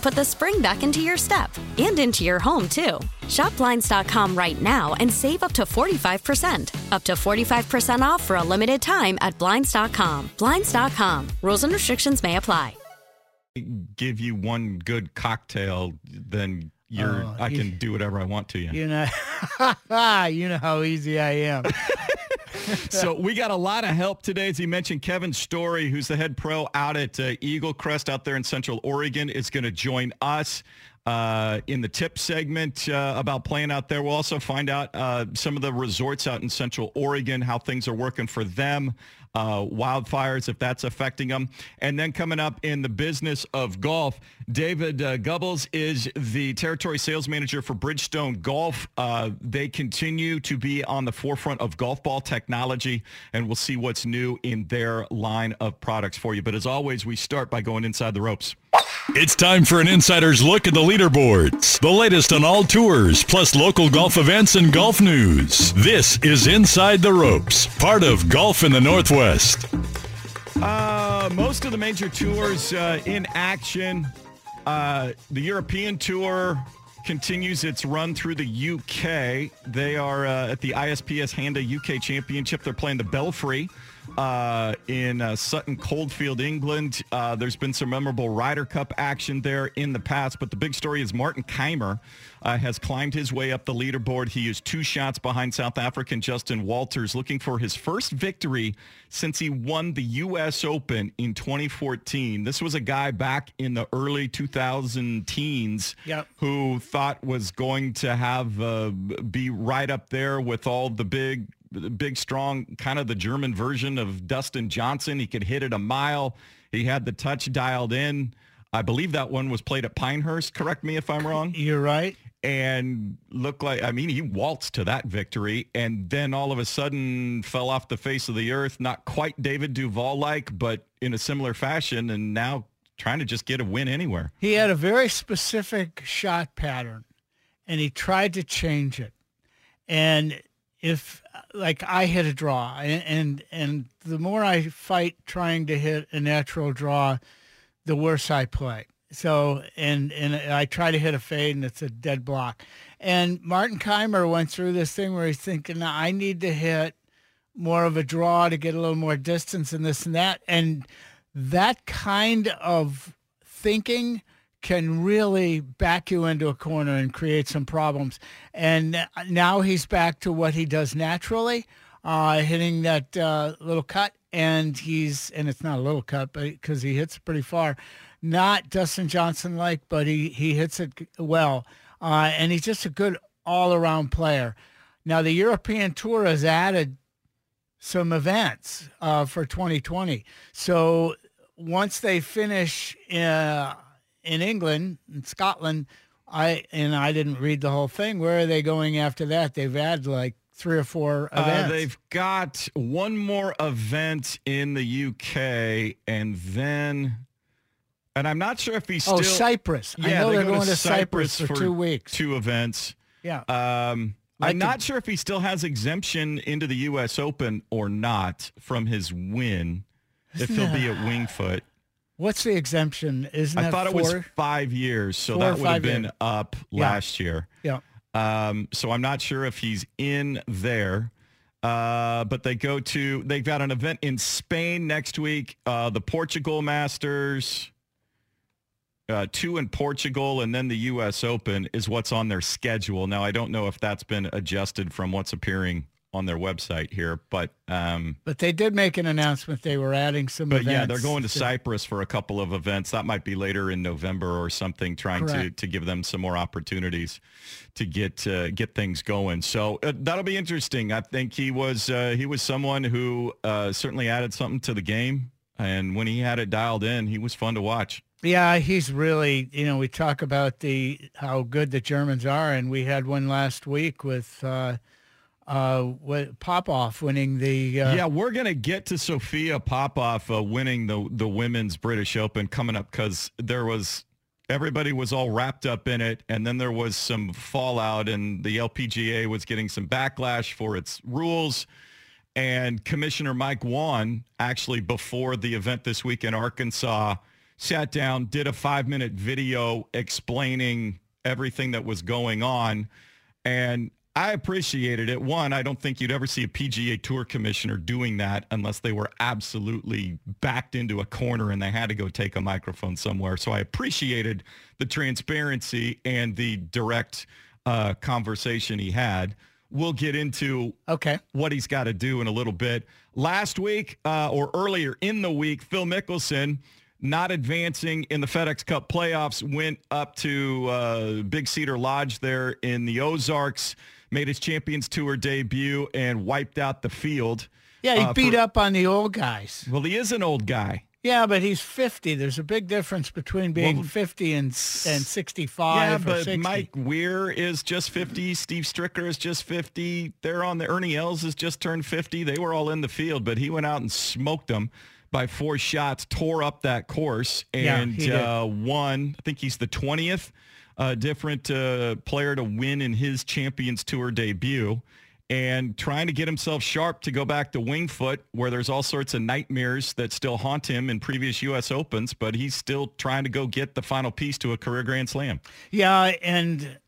put the spring back into your step and into your home, too. Shop Blinds.com right now and save up to 45%. Up to 45% off for a limited time at Blinds.com. Blinds.com. Rules and restrictions may apply. Give you one good cocktail, then you're Oh, I you- can do whatever I want to you. You know, you know how easy I am. so we got a lot of help today. As he mentioned, Kevin Story, who's the head pro out at uh, Eagle Crest out there in Central Oregon, is going to join us uh, in the tip segment uh, about playing out there. We'll also find out uh, some of the resorts out in Central Oregon, how things are working for them. Uh, wildfires, if that's affecting them. And then coming up in the business of golf, David uh, Gubbles is the territory sales manager for Bridgestone Golf. Uh, they continue to be on the forefront of golf ball technology, and we'll see what's new in their line of products for you. But as always, we start by going inside the ropes. It's time for an insider's look at the leaderboards, the latest on all tours, plus local golf events and golf news. This is Inside the Ropes, part of Golf in the Northwest. Uh, most of the major tours uh, in action. Uh, the European Tour continues its run through the UK. They are uh, at the ISPS Handa UK Championship. They're playing the Belfry uh, in uh, Sutton Coldfield, England. Uh, there's been some memorable Ryder Cup action there in the past, but the big story is Martin Kaymer uh, has climbed his way up the leaderboard. He is two shots behind South African Justin Walters, looking for his first victory since he won the U.S. Open in 2014. This was a guy back in the early 2000 teens Yep. who thought was going to have uh, be right up there with all the big big strong kind of the German version of Dustin Johnson. He could hit it a mile. He had the touch dialed in. I believe that one was played at Pinehurst. Correct me if I'm wrong. You're right. And looked like, I mean, he waltzed to that victory and then all of a sudden fell off the face of the earth. Not quite David Duval-like, but in a similar fashion. And now trying to just get a win anywhere. He had a very specific shot pattern, and he tried to change it. And if like I hit a draw, and and, the more I fight trying to hit a natural draw, the worse I play. So and and I try to hit a fade, and it's a dead block. And Martin Kaymer went through this thing where he's thinking, I need to hit more of a draw to get a little more distance and this and that. And that kind of thinking can really back you into a corner and create some problems. And now he's back to what he does naturally, uh, hitting that uh, little cut. And he's, and it's not a little cut, but because he hits pretty far, not Dustin Johnson like, but he, he hits it well. Uh, and he's just a good all around player. Now, the European Tour has added some events uh, for 2020. So once they finish uh, in England, in Scotland, I and I didn't read the whole thing. Where are they going after that? They've had like three or four Uh, they've got one more event in the UK, and then, and I'm not sure if he's still. oh, Cyprus. I Yeah, know they they're to going to Cyprus, for, for two weeks. Two events. Yeah. Um, I'm not sure if he still has exemption into the U.S. Open or not from his win. if he'll be at Winged Foot. What's the exemption? Isn't I thought four? it was five years, so Four that would have been years. up Yeah. last year. Yeah. Um, so I'm not sure if he's in there. Uh, but they go to they've got an event in Spain next week. Uh, the Portugal Masters, uh, two in Portugal, and then the U.S. Open is what's on their schedule. Now I don't know if that's been adjusted from what's appearing on their website here, but um, But they did make an announcement they were adding some but yeah, they're going to Cyprus for a couple of events. That might be later in November or something, trying to, Correct. to give them some more opportunities to get uh, get things going. So uh, that'll be interesting. I think he was uh, he was someone who uh, certainly added something to the game, and when he had it dialed in, he was fun to watch. Yeah, he's really, you know, we talk about the how good the Germans are, and we had one last week with uh, Popov winning the. Uh, yeah, we're gonna get to Sophia Popov uh, winning the the women's British Open coming up because there was everybody was all wrapped up in it, and then there was some fallout, and the LPGA was getting some backlash for its rules. And Commissioner Mike Whan actually before the event this week in Arkansas sat down, did a five minute video explaining everything that was going on. And I appreciated it. One, I don't think you'd ever see a PGA Tour commissioner doing that unless they were absolutely backed into a corner and they had to go take a microphone somewhere. So I appreciated the transparency and the direct uh, conversation he had. We'll get into Okay. what he's got to do in a little bit. Last week uh, or earlier in the week, Phil Mickelson not advancing in the FedEx Cup playoffs went up to uh, Big Cedar Lodge there in the Ozarks, made his Champions Tour debut and wiped out the field. Yeah, he Uh, beat for- up on the old guys. Well, he is an old guy. Yeah, but he's 50. There's a big difference between being Well, 50 and, and 65 Yeah, but 60. Mike Weir is just 50. Steve Stricker is just 50. They're on the Ernie Els has just turned 50. They were all in the field, but he went out and smoked them by four shots, tore up that course, and did. uh, won. I think he's the 20th uh, different uh, player to win in his Champions Tour debut. And trying to get himself sharp to go back to Wingfoot, where there's all sorts of nightmares that still haunt him in previous U.S. Opens, but he's still trying to go get the final piece to a career Grand Slam. Yeah, and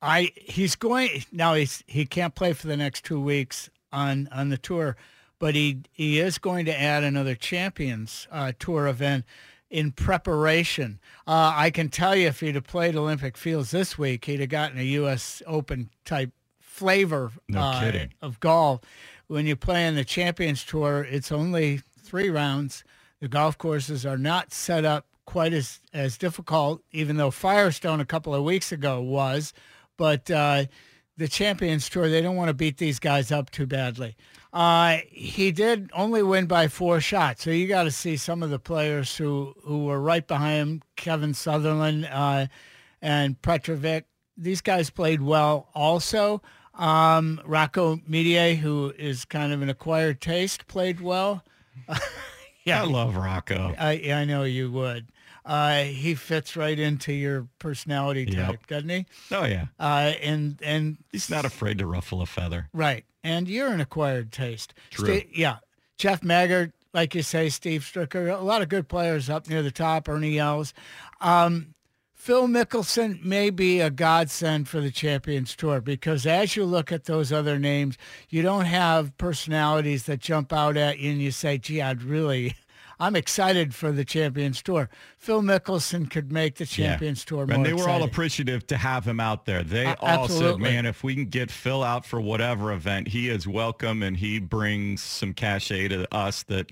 I he's going now. He's he can't play for the next two weeks on on the tour, but he he is going to add another Champions uh, Tour event in preparation. Uh, I can tell you, if he'd have played Olympic Fields this week, he'd have gotten a U.S. Open type flavor No uh, kidding. of golf. When you play in the Champions Tour, it's only three rounds. The golf courses are not set up quite as, as difficult, even though Firestone a couple of weeks ago was. But uh, the Champions Tour, they don't want to beat these guys up too badly. Uh, he did only win by four shots, so you got to see some of the players who, who were right behind him, Kevin Sutherland uh, and Petrovic. These guys played well also. Um, Rocco Mediate, who is kind of an acquired taste, played well. yeah, I love Rocco. I, I know you would. Uh, he fits right into your personality Yep. type, doesn't he? Oh yeah, Uh, and and he's not afraid to ruffle a feather. right, and you're an acquired taste. True. Yeah, Jeff Maggert, like you say, Steve Stricker, a lot of good players up near the top. Ernie Els, um, Phil Mickelson may be a godsend for the Champions Tour because as you look at those other names, you don't have personalities that jump out at you and you say, "Gee, I'd really." I'm excited for the Champions Tour. Phil Mickelson could make the Yeah. Champions Tour more And they were all appreciative to have him out there. They A- all said, man, if we can get Phil out for whatever event, he is welcome and he brings some cachet to us that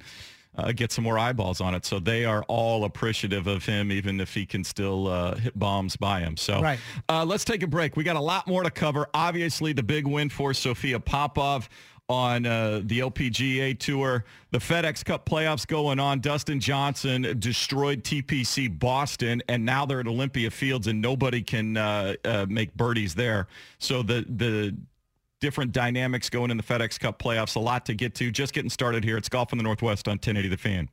uh, get some more eyeballs on it. So they are all appreciative of him, even if he can still uh, hit bombs by him. So Right. uh, let's take a break. We got a lot more to cover. Obviously, the big win for Sophia Popov on uh, the LPGA Tour. The FedEx Cup playoffs going on. Dustin Johnson destroyed TPC Boston, and now they're at Olympic Fields, and nobody can uh, uh, make birdies there. So the the different dynamics going in the FedEx Cup playoffs. A lot to get to. Just getting started here. It's Golf in the Northwest on 1080 The Fan.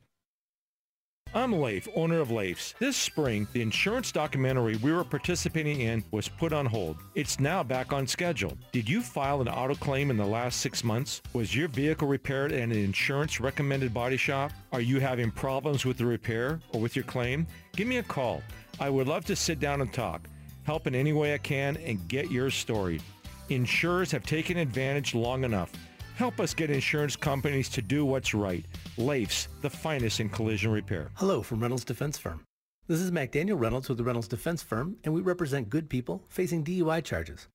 I'm Leif, owner of Leif's. This spring, the insurance documentary we were participating in was put on hold. It's now back on schedule. Did you file an auto claim in the last six months? Was your vehicle repaired at an insurance recommended body shop? Are you having problems with the repair or with your claim? Give me a call. I would love to sit down and talk, help in any way I can, and get your story. Insurers have taken advantage long enough. Help us get insurance companies to do what's right. Leif's, the finest in collision repair. Hello from Reynolds Defense Firm. This is McDaniel Reynolds with the Reynolds Defense Firm, and we represent good people facing DUI charges.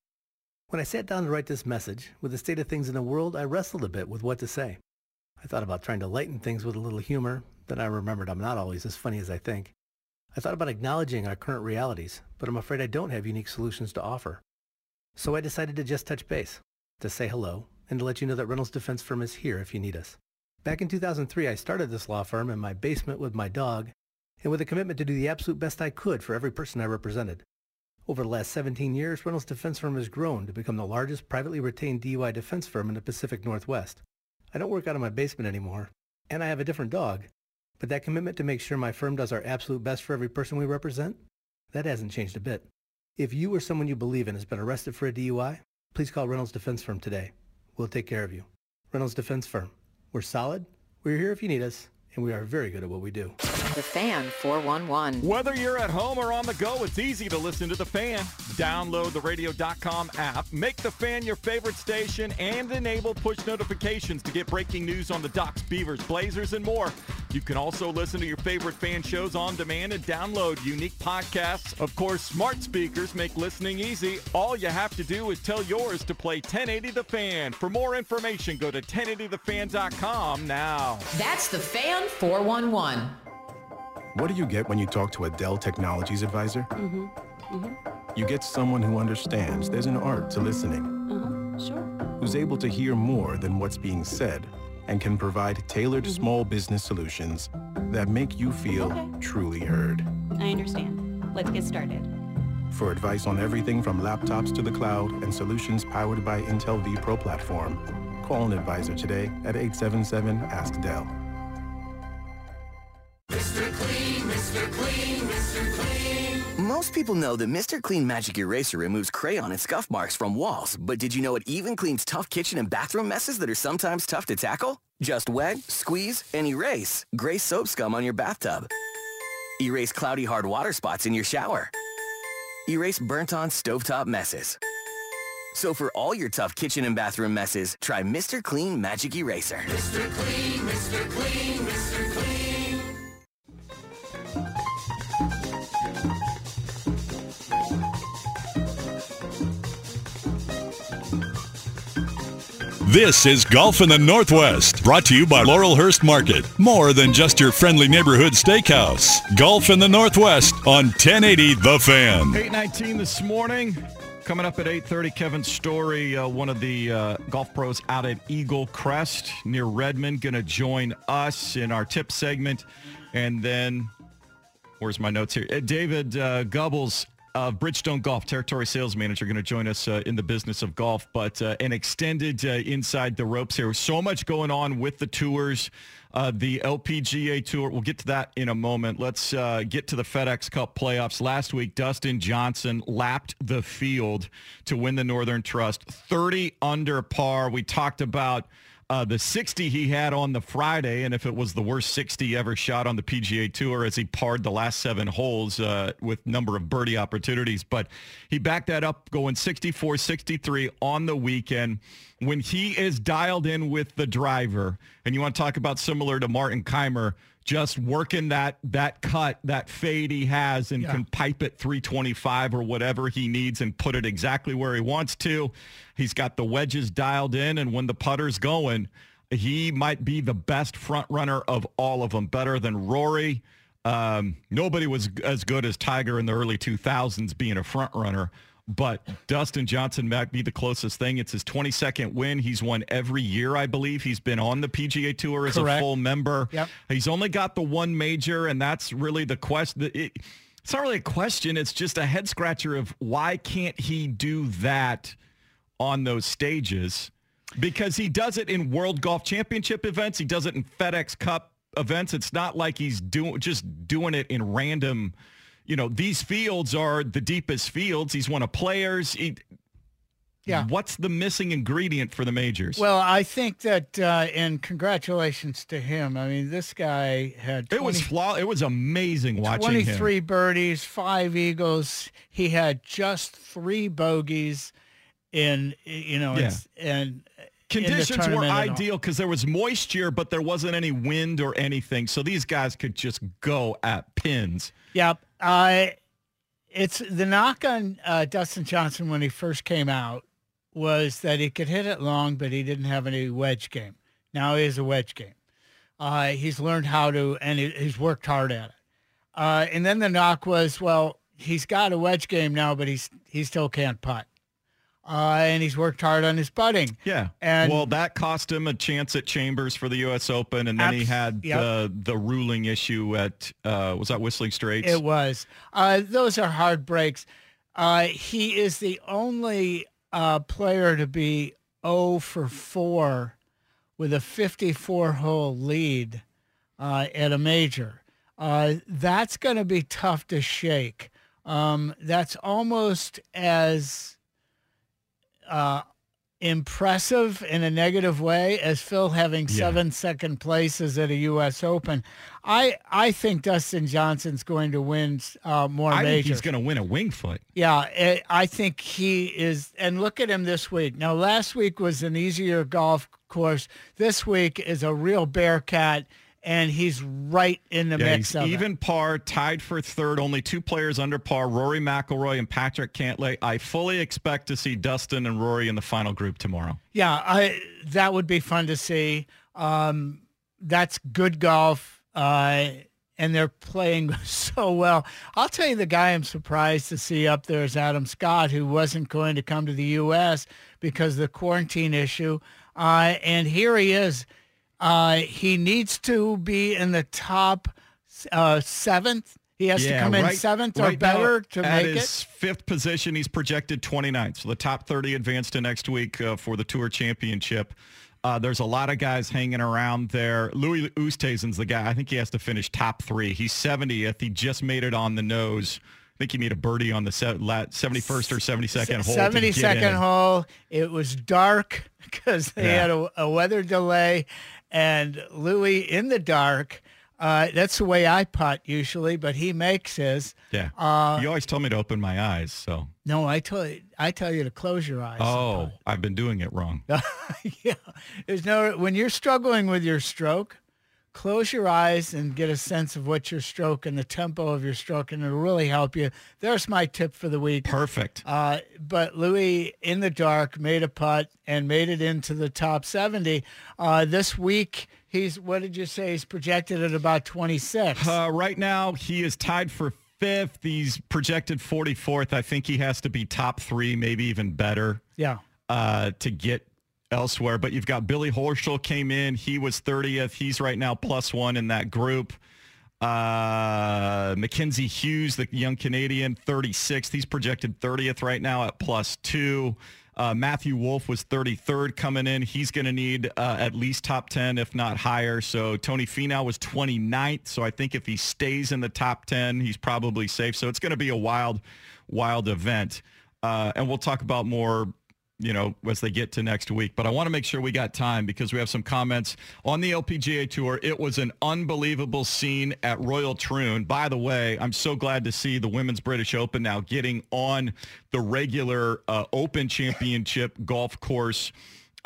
When I sat down to write this message, with the state of things in the world, I wrestled a bit with what to say. I thought about trying to lighten things with a little humor, then I remembered I'm not always as funny as I think. I thought about acknowledging our current realities, but I'm afraid I don't have unique solutions to offer. So I decided to just touch base, to say hello, and to let you know that Reynolds Defense Firm is here if you need us. Back in 2003, I started this law firm in my basement with my dog and with a commitment to do the absolute best I could for every person I represented. Over the last 17 years, Reynolds Defense Firm has grown to become the largest privately retained DUI defense firm in the Pacific Northwest. I don't work out of my basement anymore, and I have a different dog, but that commitment to make sure my firm does our absolute best for every person we represent, that hasn't changed a bit. If you or someone you believe in has been arrested for a DUI, please call Reynolds Defense Firm today. We'll take care of you. Reynolds Defense Firm. We're solid. We're here if you need us, and we are very good at what we do. The Fan 411. Whether you're at home or on the go, it's easy to listen to The Fan. Download the radio.com app, make The Fan your favorite station, and enable push notifications to get breaking news on the Ducks, Beavers, Blazers, and more. You can also listen to your favorite fan shows on demand and download unique podcasts. Of course, smart speakers make listening easy. All you have to do is tell yours to play 1080 The Fan. For more information, go to 1080thefan.com now. That's The Fan 411. What do you get when you talk to a Dell Technologies advisor? Mm-hmm. Mm-hmm. You get someone who understands there's an art to listening. Uh-huh. Sure. Who's able to hear more than what's being said and can provide tailored Mm-hmm. small business solutions that make you feel Okay. truly heard. I understand. Let's get started. For advice on everything from laptops to the cloud and solutions powered by Intel vPro platform, call an advisor today at 877-ASK-DELL. Most people know that Mr. Clean Magic Eraser removes crayon and scuff marks from walls, but did you know it even cleans tough kitchen and bathroom messes that are sometimes tough to tackle? Just wet, squeeze, and erase gray soap scum on your bathtub. Erase cloudy hard water spots in your shower. Erase burnt-on stovetop messes. So for all your tough kitchen and bathroom messes, try Mr. Clean Magic Eraser. Mr. Clean, Mr. Clean, Mr. Clean. This is Golf in the Northwest, brought to you by Laurelhurst Market. More than just your friendly neighborhood steakhouse. Golf in the Northwest on 1080 The Fan. 819 this morning. Coming up at 8.30, Kevin Story, uh, one of the uh, golf pros out at Eagle Crest near Redmond, going to join us in our tip segment. And then, where's my notes here? Uh, David uh, Gubbles of Bridgestone Golf, territory sales manager, going to join us uh, in the business of golf. But uh, an extended uh, inside the ropes here. So much going on with the tours. Uh, the LPGA Tour. We'll get to that in a moment. Let's uh, get to the FedEx Cup playoffs. Last week, Dustin Johnson lapped the field to win the Northern Trust. 30 under par. We talked about uh, the 60 he had on the Friday, and if it was the worst 60 ever shot on the PGA Tour as he parred the last seven holes uh, with number of birdie opportunities. But he backed that up going 64-63 on the weekend. When he is dialed in with the driver, and you want to talk about similar to Martin Kaymer, just working that that cut, that fade he has, and Yeah. can pipe it 325 or whatever he needs and put it exactly where he wants to. He's got the wedges dialed in, and when the putter's going, he might be the best front runner of all of them, better than Rory. Um, nobody was as good as Tiger in the early 2000s being a front runner. But Dustin Johnson might be the closest thing. It's his 22nd win. He's won every year, I believe. He's been on the PGA Tour as Correct. a full member. Yep. He's only got the one major, and that's really the question. It, it's not really a question. It's just a head scratcher of why can't he do that on those stages? Because he does it in World Golf Championship events. He does it in FedEx Cup events, it's not like he's doing just doing it in random. You know, these fields are the deepest fields. He's one of players. He, Yeah. What's the missing ingredient for the majors? Well, I think that, uh, and congratulations to him. I mean, this guy had 20, it was flaw. It was amazing watching 23 him. birdies, five eagles. He had just three bogeys in, you know, Yeah. and Conditions were tournament and all. ideal because there was moisture, but there wasn't any wind or anything. So these guys could just go at pins. Yep. Uh, it's the knock on uh, Dustin Johnson when he first came out was that he could hit it long, but he didn't have any wedge game. Now he has a wedge game. Uh, he's learned how to, and he, he's worked hard at it. Uh, and then the knock was, well, he's got a wedge game now, but he's he still can't putt. Uh, and he's worked hard on his putting. Yeah. And- well, that cost him a chance at Chambers for the U.S. Open, and then he had yep. the the ruling issue at uh, was that Whistling Straits? It was. Uh, those are hard breaks. Uh, he is the only uh, player to be 0 for 4 with a 54 hole lead uh, at a major. Uh, that's going to be tough to shake. Um, that's almost as uh, impressive in a negative way as Phil having Yeah. seven second places at a U.S. Open. I I think Dustin Johnson's going to win uh, more I think majors. he's going to win a Wingfoot. Yeah, eh, I think he is. And look at him this week. Now, last week was an easier golf course. This week is a real Bearcat, and he's right in the Yeah, mix he's of it. even par, tied for third. Only two players under par: Rory McIlroy and Patrick Cantlay. I fully expect to see Dustin and Rory in the final group tomorrow. Yeah, I that would be fun to see. Um, that's good golf, uh, and they're playing so well. I'll tell you, the guy I'm surprised to see up there is Adam Scott, who wasn't going to come to the U.S. because of the quarantine issue, uh, and here he is. Uh, he needs to be in the top uh, seventh. He has to come in right- seventh or right now, better to at make his it. fifth position, he's projected 29th. So the top 30 advance to next week uh, for the Tour Championship. Uh, there's a lot of guys hanging around there. Louis Oosthuizen's the guy. I think he has to finish top three. He's 70th. He just made it on the nose. I think he made a birdie on the 71st or 72nd hole. to Seventy get second in. hole. It was dark because they Yeah. had a, a weather delay, and Louis in the dark. Uh, that's the way I putt usually, but he makes his. Yeah. Uh, you always tell me to open my eyes. So, No, I tell you, I tell you to close your eyes. oh, I've been doing it wrong. yeah. There's no when you're struggling with your stroke, close your eyes and get a sense of what your stroke and the tempo of your stroke, and it'll really help you. There's my tip for the week. Perfect. Uh, but Louis in the dark made a putt and made it into the top 70. Uh, this week, he's, what did you say? He's projected at about 26. Uh, right now, he is tied for fifth. He's projected 44th. I think he has to be top three, maybe even better yeah. uh, to get elsewhere. But you've got Billy Horschel came in. He was 30th. He's right now plus one in that group. Uh, Mackenzie Hughes, the young Canadian, 36th. He's projected 30th right now at plus two. Uh, Matthew Wolff was 33rd coming in. He's going to need uh, at least top 10, if not higher. So Tony Finau was 29th. So I think if he stays in the top 10, he's probably safe. So it's going to be a wild, wild event. Uh, and we'll talk about more you know, as they get to next week. But I want to make sure we got time because we have some comments on the LPGA Tour. It was an unbelievable scene at Royal Troon. By the way, I'm so glad to see the Women's British Open now getting on the regular uh, Open Championship golf course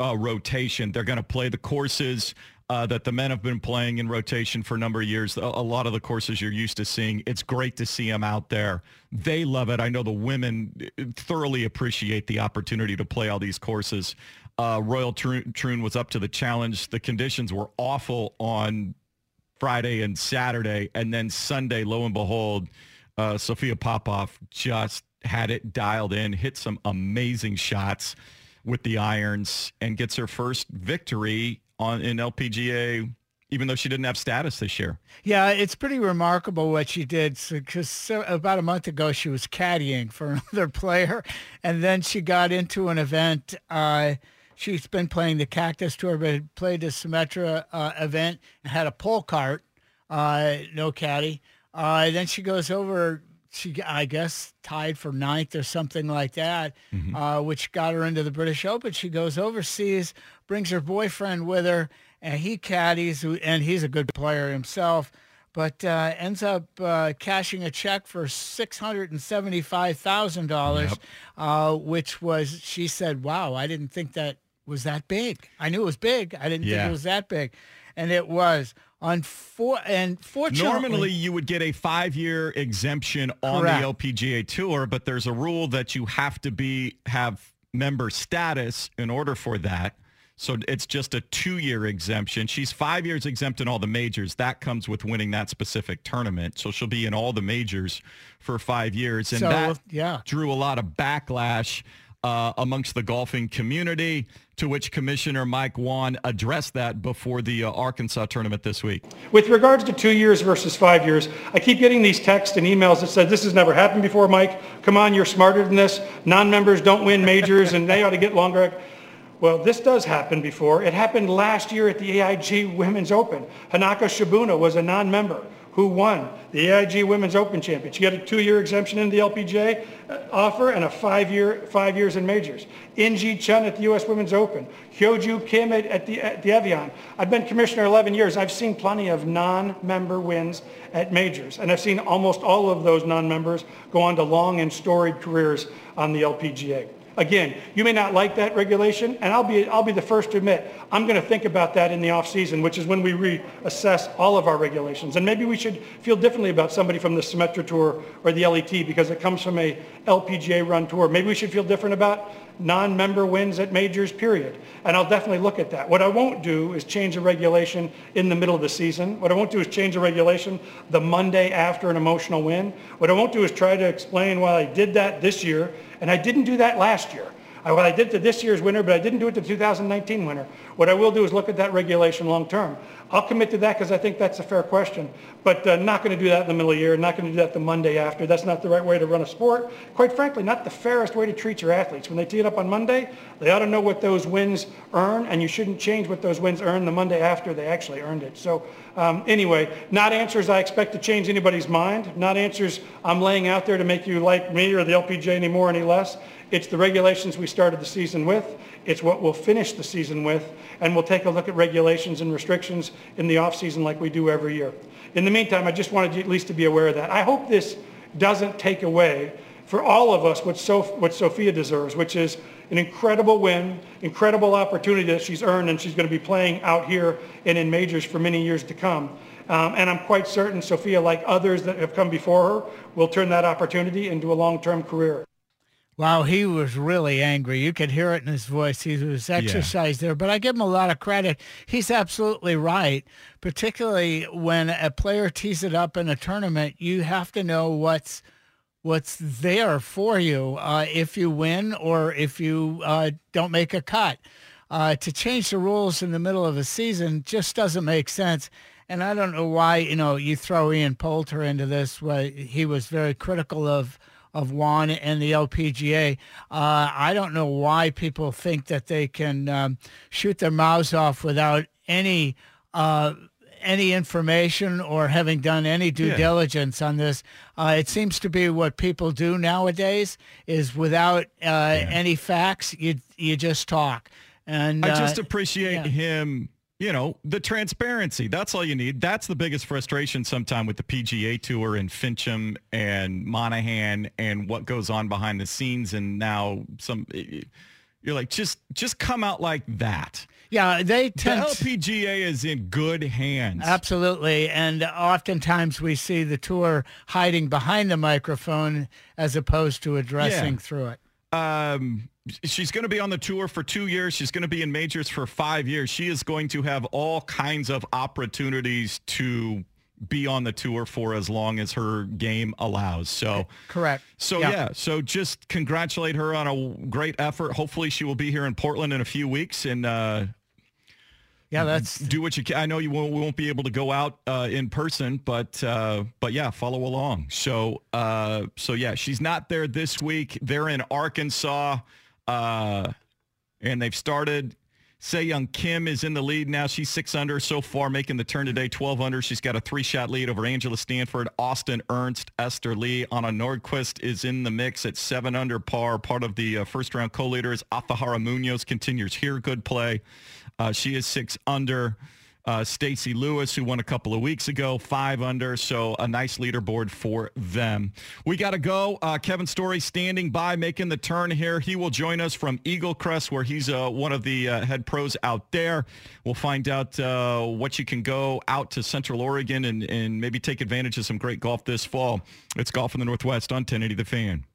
uh, rotation. They're going to play the courses uh, that the men have been playing in rotation for a number of years. A, lot of the courses you're used to seeing. It's great to see them out there. They love it. I know the women thoroughly appreciate the opportunity to play all these courses. Uh, Royal Troon, was up to the challenge. The conditions were awful on Friday and Saturday, and then Sunday, lo and behold, uh, Sophia Popov just had it dialed in, hit some amazing shots with the irons, and gets her first victory on in LPGA, even though she didn't have status this year. Yeah, it's pretty remarkable what she did because so, about a month ago she was caddying for another player, and then she got into an event. Uh, she's been playing the Cactus Tour, but played the Symetra uh, event and had a pole cart uh, no caddy. Uh, then she goes over. She, I guess, tied for ninth or something like that, uh, which got her into the British Open. She goes overseas, brings her boyfriend with her, and he caddies, and he's a good player himself, but uh, ends up uh, cashing a check for six hundred and seventy-five thousand dollars, uh, which was, she said, "Wow, I didn't think that was that big. I knew it was big. I didn't think it was that big, and it was." Unfor- and fortunately, Normally, you would get a five-year exemption on Correct. the LPGA Tour, but there's a rule that you have to be have member status in order for that. So it's just a two-year exemption. She's five years exempt in all the majors. That comes with winning that specific tournament. So she'll be in all the majors for five years, and So, that yeah. drew a lot of backlash uh, amongst the golfing community. To which Commissioner Mike Whan addressed that before the uh, Arkansas tournament this week. With regards to two years versus five years, I keep getting these texts and emails that said, this has never happened before, Mike. Come on, you're smarter than this. Non-members don't win majors and they ought to get longer. Well, this does happen before. It happened last year at the AIG Women's Open. Hinako Shibuno was a non-member who won the AIG Women's Open Championship. She got a two-year exemption in the LPGA uh, offer and a five-year, five years in majors. In Gee Chun at the U.S. Women's Open. Hyo Joo Kim at, at, the, at the Evian. I've been commissioner 11 years. I've seen plenty of non-member wins at majors. And I've seen almost all of those non-members go on to long and storied careers on the LPGA. Again, you may not like that regulation, and I'll be, I'll be the first to admit, I'm going to think about that in the off-season, which is when we reassess all of our regulations. And maybe we should feel differently about somebody from the Symetra Tour or the LET because it comes from a LPGA-run tour. Maybe we should feel different about non-member wins at majors, period. And I'll definitely look at that. What I won't do is change a regulation in the middle of the season. What I won't do is change a regulation the Monday after an emotional win. What I won't do is try to explain why I did that this year, and I didn't do that last year. I, well, I did to this year's winner, but I didn't do it to 2019 winner. What I will do is look at that regulation long term. I'll commit to that because I think that's a fair question, but uh, not going to do that in the middle of the year, not going to do that the Monday after. That's not the right way to run a sport. Quite frankly, not the fairest way to treat your athletes. When they tee it up on Monday, they ought to know what those wins earn, and you shouldn't change what those wins earn the Monday after they actually earned it. So um, anyway, not answers I expect to change anybody's mind, not answers I'm laying out there to make you like me or the LPGA any more, any less. It's the regulations we started the season with. It's what we'll finish the season with. And we'll take a look at regulations and restrictions in the off-season like we do every year. In the meantime, I just wanted you at least to be aware of that. I hope this doesn't take away for all of us what, what Sophia deserves, which is an incredible win, incredible opportunity that she's earned, and she's going to be playing out here and in majors for many years to come. Um, and I'm quite certain Sophia, like others that have come before her, will turn that opportunity into a long-term career. Wow, he was really angry. You could hear it in his voice. He was exercised there, but I give him a lot of credit. He's absolutely right, particularly when a player tees it up in a tournament. You have to know what's what's there for you uh, if you win or if you uh, don't make a cut. Uh, to change the rules in the middle of a season just doesn't make sense. And I don't know why, you know, you throw Ian Poulter into this. Why he was very critical of of Whan and the LPGA. Uh, I don't know why people think that they can um, shoot their mouths off without any uh, any information or having done any due Yeah. diligence on this. Uh, it seems to be what people do nowadays is without uh, any facts, you you just talk. And I just uh, appreciate yeah. him, you know, the transparency. That's all you need. That's the biggest frustration sometime with the PGA Tour and Finchem and Monahan and what goes on behind the scenes. And now some, you're like, just just come out like that. Yeah, they The LPGA is in good hands. Absolutely. And oftentimes we see the tour hiding behind the microphone as opposed to addressing Yeah. through it. Um, she's going to be on the tour for two years. She's going to be in majors for five years. She is going to have all kinds of opportunities to be on the tour for as long as her game allows. So, Correct. so yeah. So just congratulate her on a great effort. Hopefully, she will be here in Portland in a few weeks and. Uh, Yeah, that's do what you can. I know you won't, we won't be able to go out uh, in person, but uh, but yeah, follow along. So uh, so yeah, she's not there this week. They're in Arkansas, uh, and they've started Sei Young Kim is in the lead now. She's six under so far, making the turn today, 12 under. She's got a three-shot lead over Angela Stanford, Austin Ernst, Esther Lee. Anna Nordqvist is in the mix at seven under par. Part of the uh, first-round co-leaders. Azahara Munoz continues here. Good play. Uh, she is six under. Uh, Stacy Lewis, who won a couple of weeks ago, five under. So a nice leaderboard for them. We got to go. Uh, Kevin Story standing by, making the turn here. He will join us from Eagle Crest, where he's uh, one of the uh, head pros out there. We'll find out uh, what you can go out to Central Oregon and, and maybe take advantage of some great golf this fall. It's Golf in the Northwest on 1080 The Fan.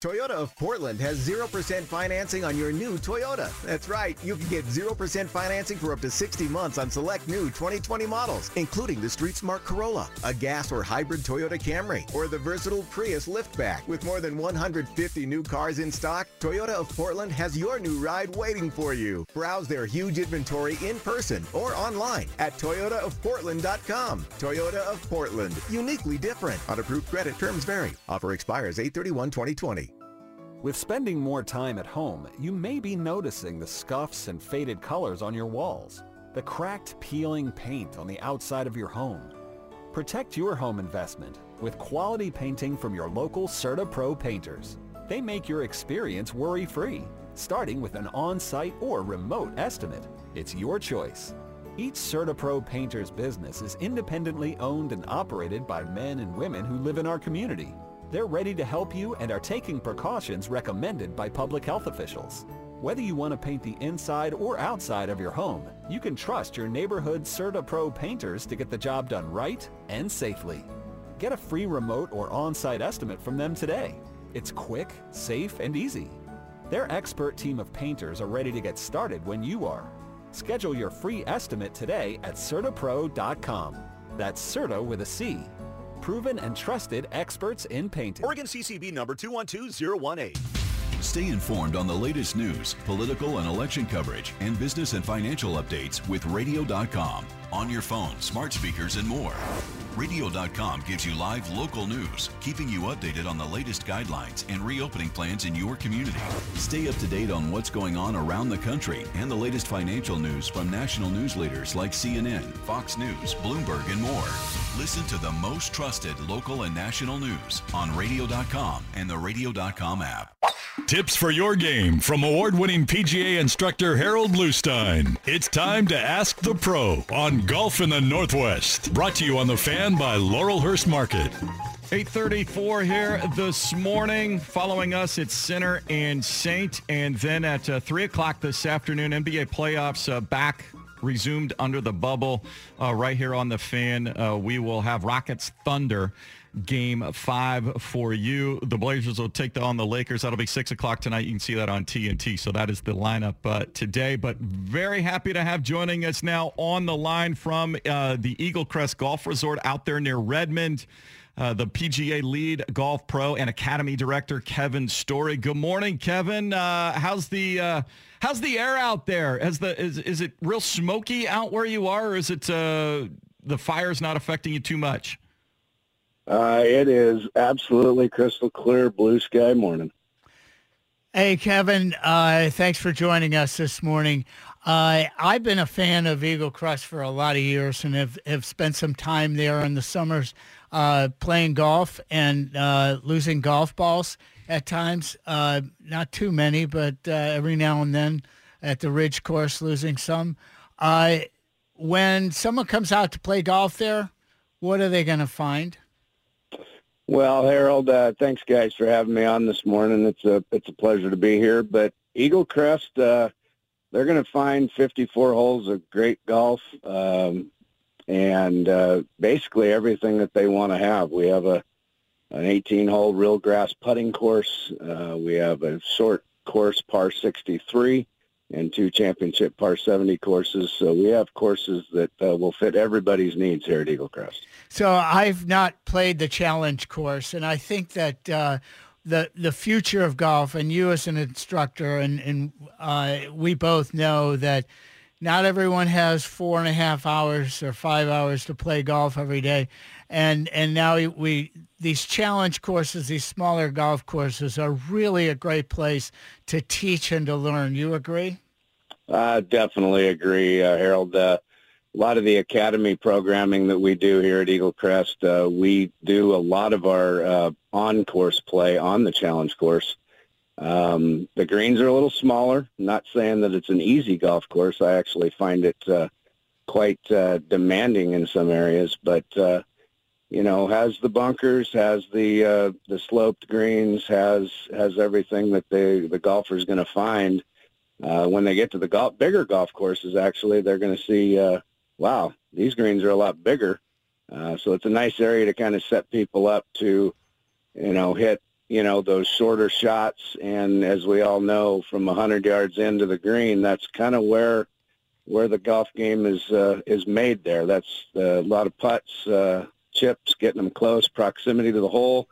Toyota of Portland has 0% financing on your new Toyota. That's right, you can get 0% financing for up to 60 months on select new 2020 models, including the Street Smart Corolla, a gas or hybrid Toyota Camry, or the versatile Prius liftback. With more than 150 new cars in stock, Toyota of Portland has your new ride waiting for you. Browse their huge inventory in person or online at toyotaofportland.com. Toyota of Portland, uniquely different. On approved credit, terms vary. Offer expires 831-2020. With spending more time at home, you may be noticing the scuffs and faded colors on your walls, the cracked peeling paint on the outside of your home. Protect your home investment with quality painting from your local CertaPro painters. They make your experience worry-free, starting with an on-site or remote estimate. It's your choice. Each CertaPro painter's business is independently owned and operated by men and women who live in our community. They're ready to help you and are taking precautions recommended by public health officials. Whether you want to paint the inside or outside of your home, you can trust your neighborhood CertaPro painters to get the job done right and safely. Get a free remote or on-site estimate from them today. It's quick, safe, and easy. Their expert team of painters are ready to get started when you are. Schedule your free estimate today at CertaPro.com. That's Certa with a C proven and trusted experts in painting. Oregon CCB number 212018. Stay informed on the latest news, political and election coverage, and business and financial updates with radio.com on your phone, smart speakers, and more. Radio.com gives you live local news, keeping you updated on the latest guidelines and reopening plans in your community. Stay up to date on what's going on around the country and the latest financial news from national news leaders like CNN, Fox News, Bloomberg, and more. Listen to the most trusted local and national news on radio.com and the radio.com app. Tips for your game from award-winning PGA instructor Harold Bluestein. It's time to Ask the Pro on Golf in the Northwest. Brought to you on the fan by Laurelhurst Market. 834 here this morning. Following us, it's Center and Saint. And then at uh, 3 o'clock this afternoon, NBA playoffs uh, back resumed under the bubble uh, right here on the fan. Uh, we will have Rockets Thunder game five for you. The Blazers will take on the Lakers. That'll be 6 o'clock tonight. You can see that on TNT. So that is the lineup uh, today. But very happy to have joining us now on the line from uh, the Eagle Crest Golf Resort out there near Redmond. Uh, the PGA lead golf pro and academy director Kevin Story. Good morning, Kevin. Uh, how's the uh, how's the air out there? Has the is is it real smoky out where you are, or is it uh, the fire's not affecting you too much? Uh, it is absolutely crystal clear, blue sky morning. Hey, Kevin. Uh, thanks for joining us this morning. Uh, I've been a fan of Eagle Crest for a lot of years and have, have spent some time there in the summers uh, playing golf and uh, losing golf balls at times. Uh, not too many, but uh, every now and then at the Ridge course, losing some. when someone comes out to play golf there, what are they going to find? Well, Harold, uh, thanks guys for having me on this morning. It's a it's a pleasure to be here. But Eagle Crest, uh, they're going to find 54 holes of great golf um, and uh, basically everything that they want to have. We have a an 18-hole real grass putting course. Uh, we have a short course par 63 and two championship par 70 courses. So we have courses that uh, will fit everybody's needs here at Eagle Crest. So I've not played the challenge course, and I think that uh, the the future of golf, and you as an instructor, and and uh, we both know that not everyone has four and a half hours or five hours to play golf every day, and and now we these challenge courses, these smaller golf courses, are really a great place to teach and to learn. You agree? I definitely agree, uh, Harold. Uh, a lot of the academy programming that we do here at Eagle Crest, uh, we do a lot of our uh, on-course play on the challenge course. Um, the greens are a little smaller. Not saying that it's an easy golf course. I actually find it uh, quite uh, demanding in some areas, but uh, you know, has the bunkers, has the uh, the sloped greens, has has everything that they the golfer's going to find. Uh, when they get to the golf, bigger golf courses, actually, they're going to see, uh, wow, these greens are a lot bigger. Uh, so it's a nice area to kind of set people up to, you know, hit, you know, those shorter shots. And as we all know, from 100 yards into the green, that's kind of where where the golf game is uh, is made there. That's uh, a lot of putts, uh, chips, getting them close, proximity to the hole.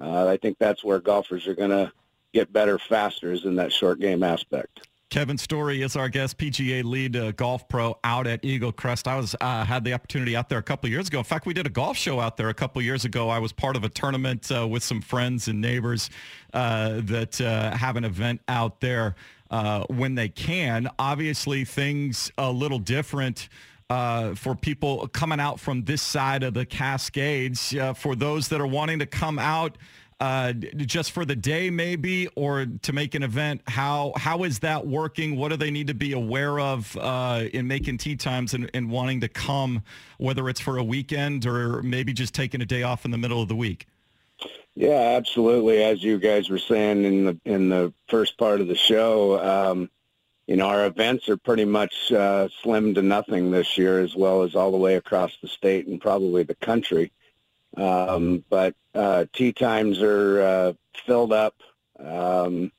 Uh, I think that's where golfers are going to get better faster is in that short game aspect. Kevin Story is our guest, PGA lead uh, golf pro out at Eagle Crest. I was uh, had the opportunity out there a couple years ago. In fact, we did a golf show out there a couple years ago. I was part of a tournament uh, with some friends and neighbors uh, that uh, have an event out there uh, when they can. Obviously, things a little different. for people coming out from this side of the Cascades, for those that are wanting to come out uh, just for the day maybe or to make an event? How how is that working? What do they need to be aware of uh, in making tee times and, and wanting to come whether it's for a weekend or maybe just taking a day off in the middle of the week? Yeah absolutely. As you guys were saying in the in the first part of the show um, you know our events are pretty much uh, slim to nothing this year as well as all the way across the state and probably the country. Um, but uh, tee times are uh, filled up. Um,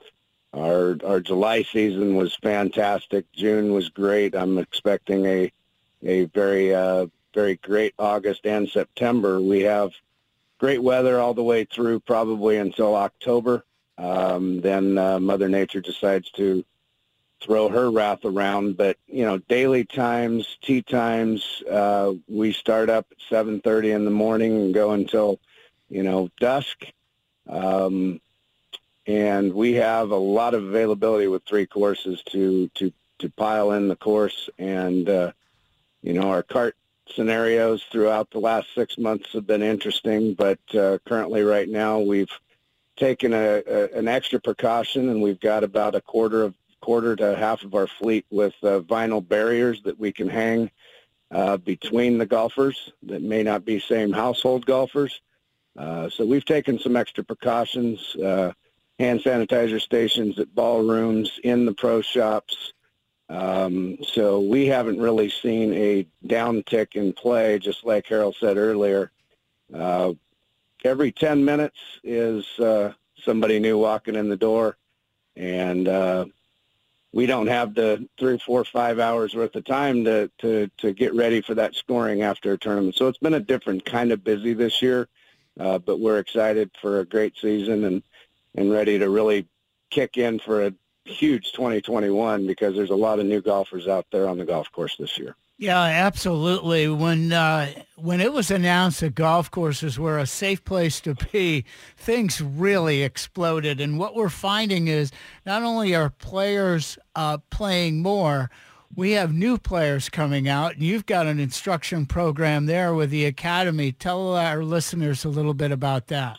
our our July season was fantastic. June was great. I'm expecting a a very uh, very great August and September. We have great weather all the way through probably until October. Um, then uh, Mother Nature decides to throw her wrath around. But you know, daily times, tee times, uh, we start up at 7:30 in the morning and go until you know dusk. Um, and we have a lot of availability with three courses to to to pile in the course and uh, you know our cart scenarios throughout the last six months have been interesting but uh, currently right now we've taken a, a, an extra precaution and we've got about a quarter of quarter to half of our fleet with uh, vinyl barriers that we can hang uh, between the golfers that may not be same household golfers. Uh, so we've taken some extra precautions, uh, hand sanitizer stations at ballrooms, in the pro shops. Um, so we haven't really seen a downtick in play, just like Harold said earlier. Uh, every 10 minutes is uh, somebody new walking in the door. And we don't have the three, four, five hours worth of time to, to, to get ready for that scoring after a tournament. So it's been a different kind of busy this year, uh, but we're excited for a great season and, and ready to really kick in for a huge 2021 because there's a lot of new golfers out there on the golf course this year. Yeah, absolutely. When uh, when it was announced that golf courses were a safe place to be, things really exploded. And what we're finding is not only are players uh, playing more, we have new players coming out, and you've got an instruction program there with the academy. Tell our listeners a little bit about that.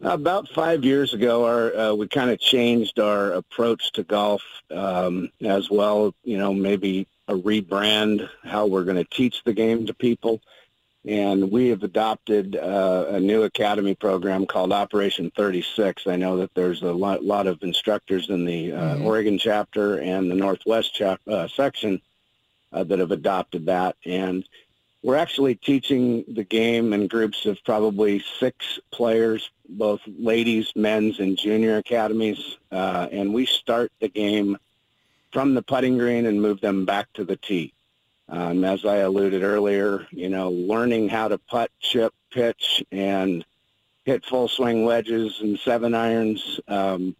About five years ago, our uh, we kind of changed our approach to golf um, as well. You know, maybe a rebrand, how we're going to teach the game to people. And we have adopted uh, a new academy program called Operation 36. I know that there's a lot, lot of instructors in the uh, mm-hmm. Oregon chapter and the Northwest chap- uh, section uh, that have adopted that. And we're actually teaching the game in groups of probably six players, both ladies, men's, and junior academies. Uh, and we start the game from the putting green and move them back to the tee. Um, as I alluded earlier, you know, learning how to putt, chip, pitch, and hit full swing wedges and seven irons, um,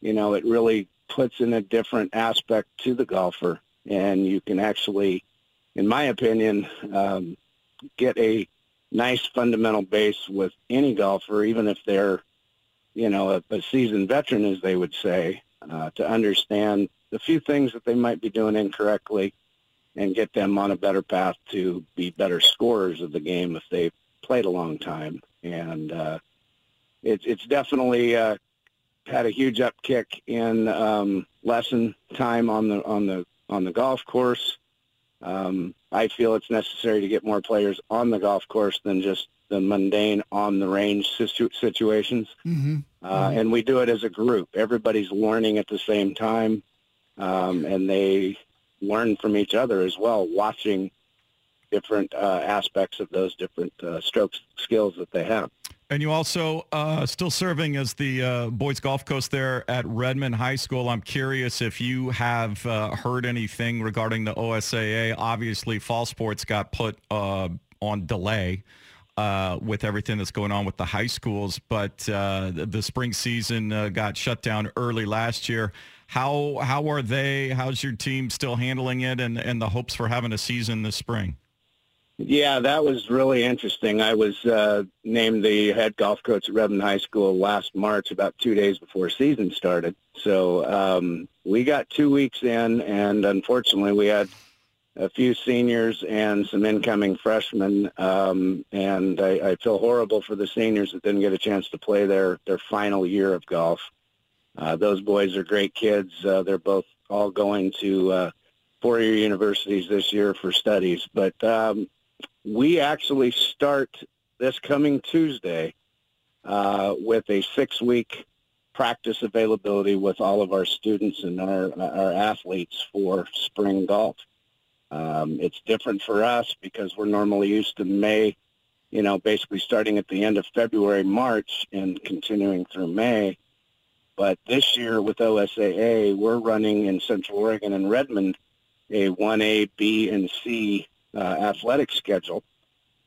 you know, it really puts in a different aspect to the golfer. And you can actually, in my opinion, um, get a nice fundamental base with any golfer, even if they're, you know, a, a seasoned veteran, as they would say, uh, to understand the few things that they might be doing incorrectly and get them on a better path to be better scorers of the game if they played a long time. And uh, it's it's definitely uh, had a huge upkick in um, lesson time on the on the on the golf course. Um, I feel it's necessary to get more players on the golf course than just the mundane on the range situ- situations. Mm-hmm. Uh, and we do it as a group. Everybody's learning at the same time, um, and they learn from each other as well, watching different uh, aspects of those different uh, strokes skills that they have. And you also uh, still serving as the uh, boys golf coach there at Redmond High School. I'm curious if you have uh, heard anything regarding the OSAA. Obviously, fall sports got put uh, on delay uh, with everything that's going on with the high schools, but uh, the, the spring season got shut down early last year. How how are they? How's your team still handling it, and and the hopes for having a season this spring? Yeah, that was really interesting. I was uh, named the head golf coach at Redmond High School last March, about two days before season started. So um, we got two weeks in, and unfortunately, we had a few seniors and some incoming freshmen. Um, and I, I feel horrible for the seniors that didn't get a chance to play their their final year of golf. Uh, those boys are great kids. Uh, they're both all going to uh, four-year universities this year for studies. But um, we actually start this coming Tuesday uh, with a six-week practice availability with all of our students and our, our athletes for spring golf. Um, it's different for us because we're normally used to May, you know, basically starting at the end of February, March, and continuing through May. But this year with OSAA, we're running in Central Oregon and Redmond a 1A, B, and C uh, athletic schedule.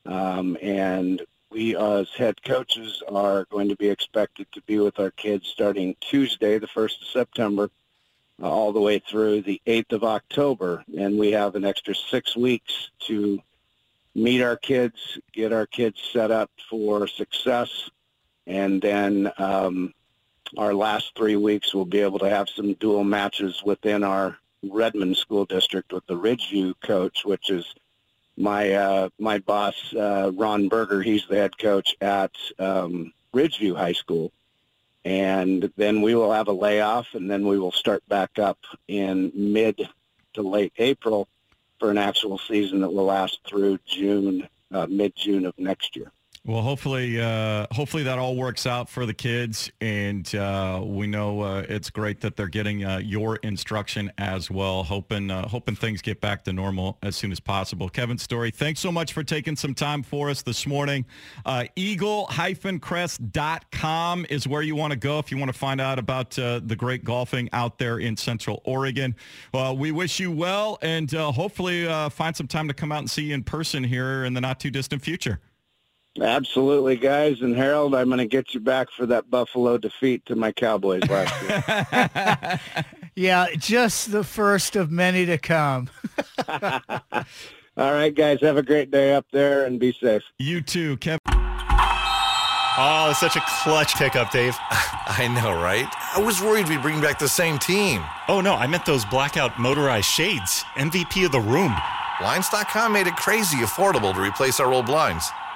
Um, and we as head coaches are going to be expected to be with our kids starting Tuesday, the 1st of September, uh, all the way through the 8th of October. And we have an extra six weeks to meet our kids, get our kids set up for success, and then um, our last three weeks we'll be able to have some dual matches within our Redmond School District with the Ridgeview coach, which is my uh, my boss uh, Ron Berger. He's the head coach at um, Ridgeview High School, and then we will have a layoff, and then we will start back up in mid to late April for an actual season that will last through June, uh, mid June of next year. Well, hopefully, uh, hopefully that all works out for the kids, and uh, we know uh, it's great that they're getting uh, your instruction as well. Hoping, uh, hoping things get back to normal as soon as possible. Kevin Story, thanks so much for taking some time for us this morning. Uh, Eagle-crest.com is where you want to go if you want to find out about the great golfing out there in Central Oregon. We wish you well, and hopefully find some time to come out and see you in person here in the not too distant future. Absolutely, guys. And Harold, I'm going to get you back for that Buffalo defeat to my Cowboys last year. yeah, just the first of many to come. All right, guys. Have a great day up there and be safe. You too, Kevin. Oh, such a clutch pickup, Dave. I know, right? I was worried we'd bring back the same team. Oh, no, I meant those blackout motorized shades. MVP of the room. Blinds.com made it crazy affordable to replace our old blinds.